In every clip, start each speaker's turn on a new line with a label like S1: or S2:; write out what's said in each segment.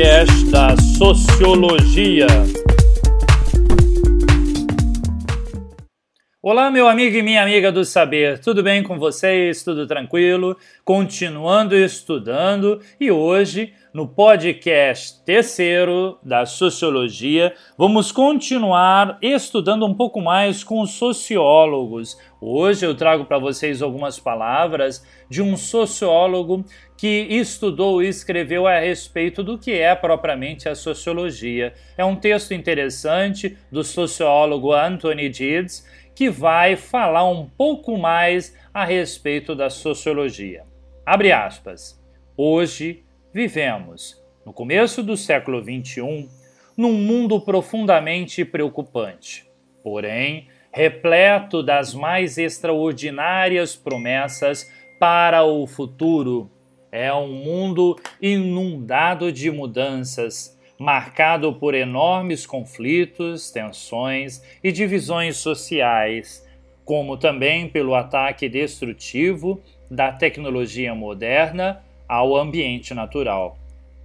S1: podcast da Sociologia. Olá, meu amigo e minha amiga do saber, tudo bem com vocês? Tudo tranquilo? Continuando estudando e hoje, no podcast terceiro da Sociologia, vamos continuar estudando um pouco mais com os sociólogos. Hoje eu trago para vocês algumas palavras de um sociólogo que estudou e escreveu a respeito do que é propriamente a sociologia. É um texto interessante do sociólogo Anthony Giddens que vai falar um pouco mais a respeito da sociologia. Abre aspas. Hoje vivemos, no começo do século XXI, num mundo profundamente preocupante, porém repleto das mais extraordinárias promessas para o futuro. É um mundo inundado de mudanças, marcado por enormes conflitos, tensões e divisões sociais, como também pelo ataque destrutivo da tecnologia moderna ao ambiente natural.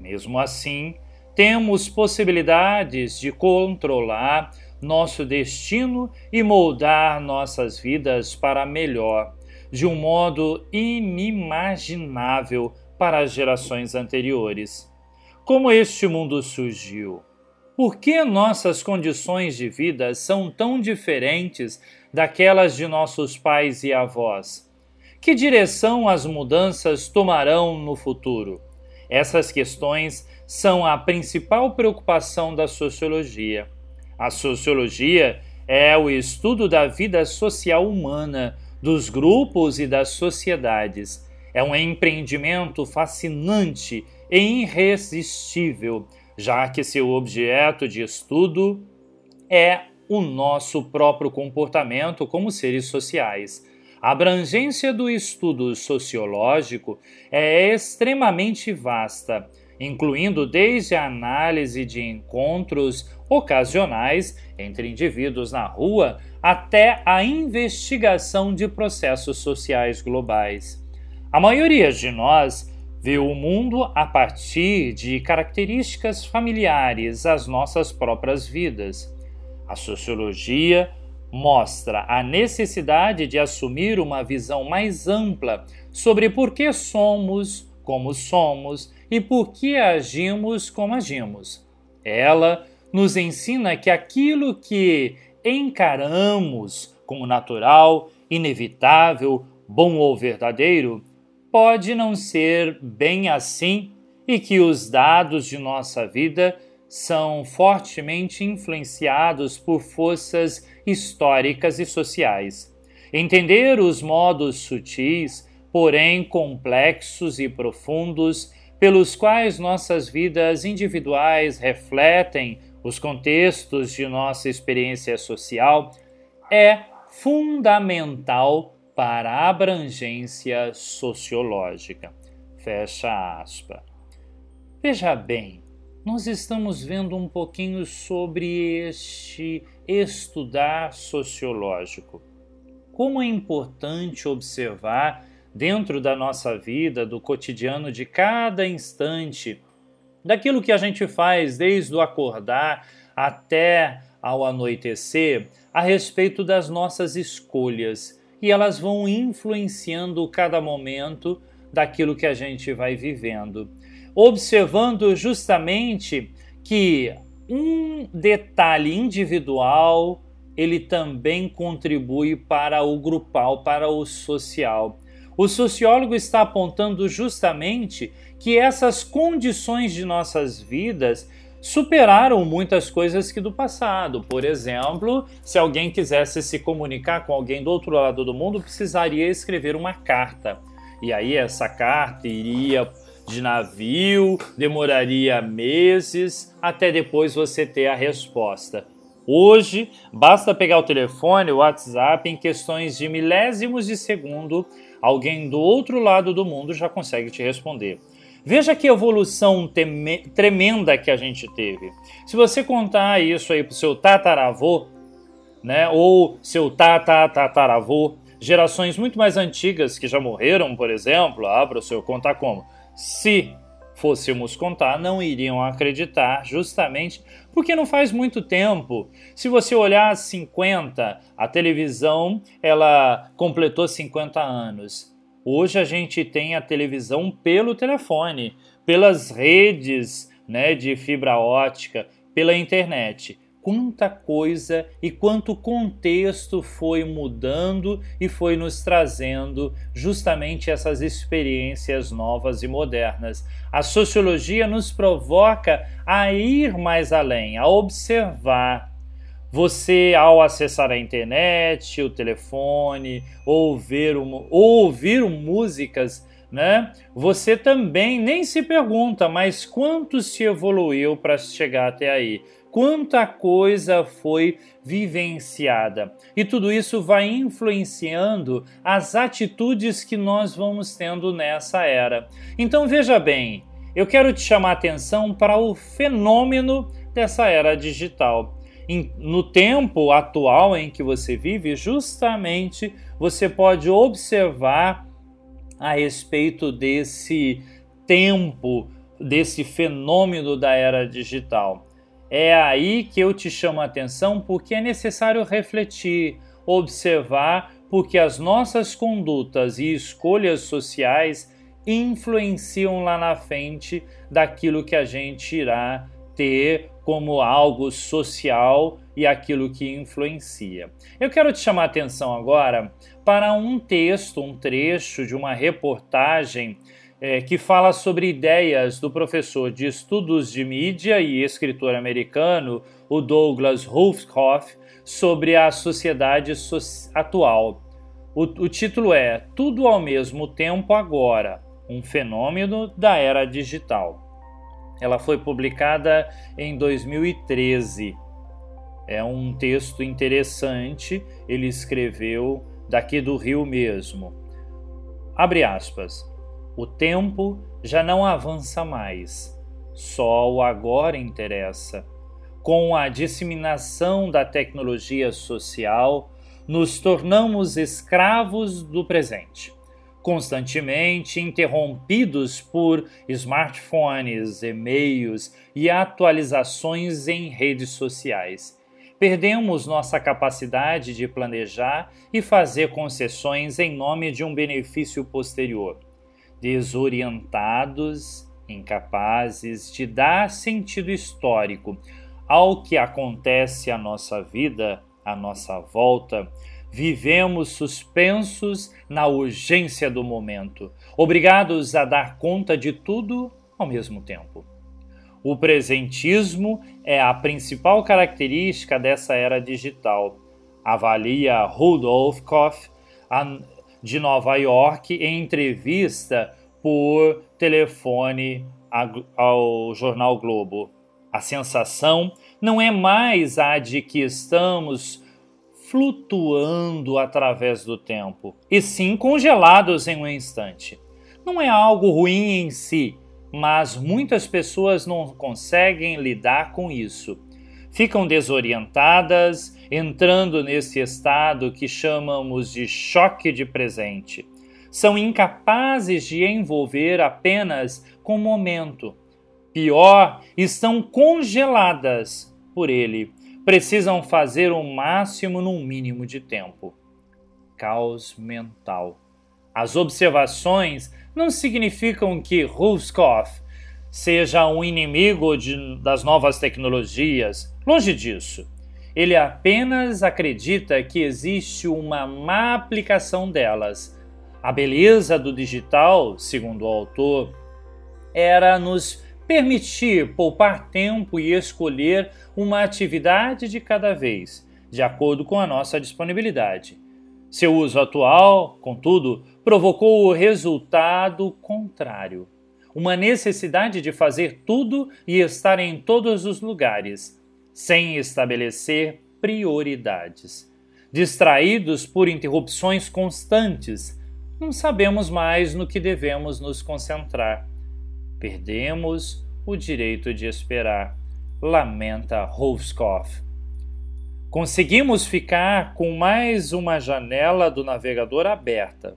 S1: Mesmo assim, temos possibilidades de controlar nosso destino e moldar nossas vidas para melhor de um modo inimaginável para as gerações anteriores. Como este mundo surgiu? Por que nossas condições de vida são tão diferentes daquelas de nossos pais e avós? Que direção as mudanças tomarão no futuro? Essas questões são a principal preocupação da sociologia. A sociologia é o estudo da vida social humana dos grupos e das sociedades. É um empreendimento fascinante e irresistível, já que seu objeto de estudo é o nosso próprio comportamento como seres sociais. A abrangência do estudo sociológico é extremamente vasta, incluindo desde a análise de encontros ocasionais entre indivíduos na rua até a investigação de processos sociais globais. A maioria de nós vê o mundo a partir de características familiares às nossas próprias vidas. A sociologia mostra a necessidade de assumir uma visão mais ampla sobre por que somos como somos e por que agimos como agimos. Ela nos ensina que aquilo que encaramos como natural, inevitável, bom ou verdadeiro, pode não ser bem assim e que os dados de nossa vida são fortemente influenciados por forças históricas e sociais. Entender os modos sutis, porém complexos e profundos, pelos quais nossas vidas individuais refletem os contextos de nossa experiência social, é fundamental para a abrangência sociológica. Fecha aspa. Veja bem, nós estamos vendo um pouquinho sobre este estudar sociológico. Como é importante observar dentro da nossa vida, do cotidiano de cada instante, daquilo que a gente faz desde o acordar até ao anoitecer a respeito das nossas escolhas e elas vão influenciando cada momento daquilo que a gente vai vivendo, observando justamente que um detalhe individual ele também contribui para o grupal, para o social. O sociólogo está apontando justamente que essas condições de nossas vidas superaram muitas coisas que do passado. Por exemplo, se alguém quisesse se comunicar com alguém do outro lado do mundo, precisaria escrever uma carta. E aí essa carta iria de navio, demoraria meses até depois você ter a resposta. Hoje, basta pegar o telefone, o WhatsApp, em questões de milésimos de segundo, alguém do outro lado do mundo já consegue te responder. Veja que evolução tremenda que a gente teve. Se você contar isso aí para o seu tataravô, né, ou seu tataravô, gerações muito mais antigas que já morreram, por exemplo, ah, para o seu contar como? Se fôssemos contar, não iriam acreditar, justamente porque não faz muito tempo. Se você olhar 50, a televisão ela completou 50 anos. Hoje a gente tem a televisão pelo telefone, pelas redes né, de fibra ótica, pela internet quanta coisa e quanto contexto foi mudando e foi nos trazendo justamente essas experiências novas e modernas. A sociologia nos provoca a ir mais além, a observar. Você, ao acessar a internet, o telefone, ouvir, ouvir músicas, né? Você também nem se pergunta, mas quanto se evoluiu para chegar até aí? Quanta coisa foi vivenciada. E tudo isso vai influenciando as atitudes que nós vamos tendo nessa era. Então veja bem, eu quero te chamar a atenção para o fenômeno dessa era digital. No tempo atual em que você vive, justamente você pode observar a respeito desse tempo, desse fenômeno da era digital. É aí que eu te chamo a atenção porque é necessário refletir, observar, porque as nossas condutas e escolhas sociais influenciam lá na frente daquilo que a gente irá ter como algo social e aquilo que influencia. Eu quero te chamar a atenção agora para um texto, um trecho de uma reportagem é, que fala sobre ideias do professor de estudos de mídia e escritor americano, o Douglas Ruffcoff, sobre a sociedade so atual. O, o título é Tudo ao mesmo tempo agora um fenômeno da era digital. Ela foi publicada em 2013. É um texto interessante, ele escreveu daqui do Rio mesmo. Abre aspas. O tempo já não avança mais, só o agora interessa. Com a disseminação da tecnologia social, nos tornamos escravos do presente, constantemente interrompidos por smartphones, e-mails e atualizações em redes sociais. Perdemos nossa capacidade de planejar e fazer concessões em nome de um benefício posterior desorientados, incapazes de dar sentido histórico ao que acontece à nossa vida, à nossa volta, vivemos suspensos na urgência do momento, obrigados a dar conta de tudo ao mesmo tempo. O presentismo é a principal característica dessa era digital, avalia Rudolf Koff, de Nova York em entrevista por telefone ao jornal Globo. A sensação não é mais a de que estamos flutuando através do tempo, e sim congelados em um instante. Não é algo ruim em si, mas muitas pessoas não conseguem lidar com isso. Ficam desorientadas entrando nesse estado que chamamos de choque de presente. São incapazes de envolver apenas com o momento. Pior, estão congeladas por ele. Precisam fazer o máximo num mínimo de tempo. Caos mental. As observações não significam que Ruskov seja um inimigo de, das novas tecnologias. Longe disso. Ele apenas acredita que existe uma má aplicação delas. A beleza do digital, segundo o autor, era nos permitir poupar tempo e escolher uma atividade de cada vez, de acordo com a nossa disponibilidade. Seu uso atual, contudo, provocou o resultado contrário. Uma necessidade de fazer tudo e estar em todos os lugares, sem estabelecer prioridades. Distraídos por interrupções constantes, não sabemos mais no que devemos nos concentrar. Perdemos o direito de esperar, lamenta Rovskov. Conseguimos ficar com mais uma janela do navegador aberta,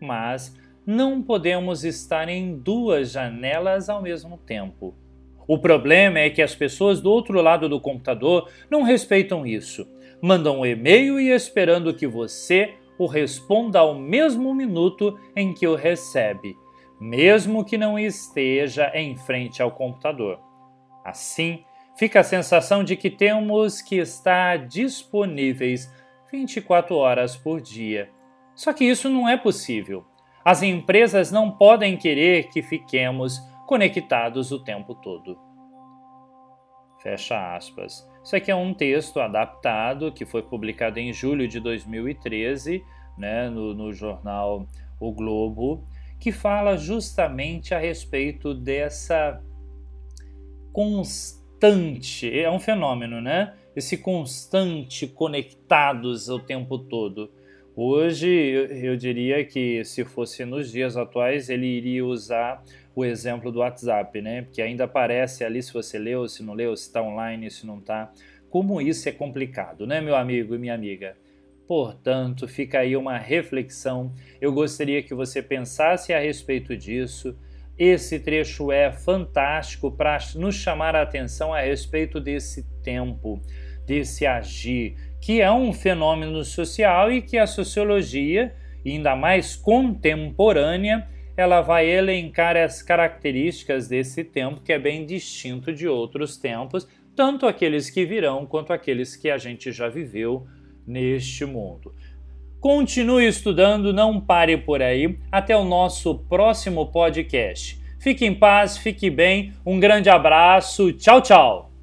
S1: mas não podemos estar em duas janelas ao mesmo tempo. O problema é que as pessoas do outro lado do computador não respeitam isso. Mandam um e-mail e esperando que você o responda ao mesmo minuto em que o recebe, mesmo que não esteja em frente ao computador. Assim, fica a sensação de que temos que estar disponíveis 24 horas por dia. Só que isso não é possível. As empresas não podem querer que fiquemos conectados o tempo todo. Fecha aspas. Isso aqui é um texto adaptado que foi publicado em julho de 2013 né, no, no jornal O Globo, que fala justamente a respeito dessa constante, é um fenômeno, né? Esse constante conectados o tempo todo. Hoje, eu diria que se fosse nos dias atuais, ele iria usar o exemplo do WhatsApp, né? Porque ainda aparece ali se você leu, se não leu, se está online, se não está. Como isso é complicado, né, meu amigo e minha amiga? Portanto, fica aí uma reflexão. Eu gostaria que você pensasse a respeito disso. Esse trecho é fantástico para nos chamar a atenção a respeito desse tempo, desse agir, que é um fenômeno social e que a sociologia, ainda mais contemporânea, ela vai elencar as características desse tempo que é bem distinto de outros tempos, tanto aqueles que virão quanto aqueles que a gente já viveu neste mundo. Continue estudando, não pare por aí. Até o nosso próximo podcast. Fique em paz, fique bem. Um grande abraço. Tchau, tchau.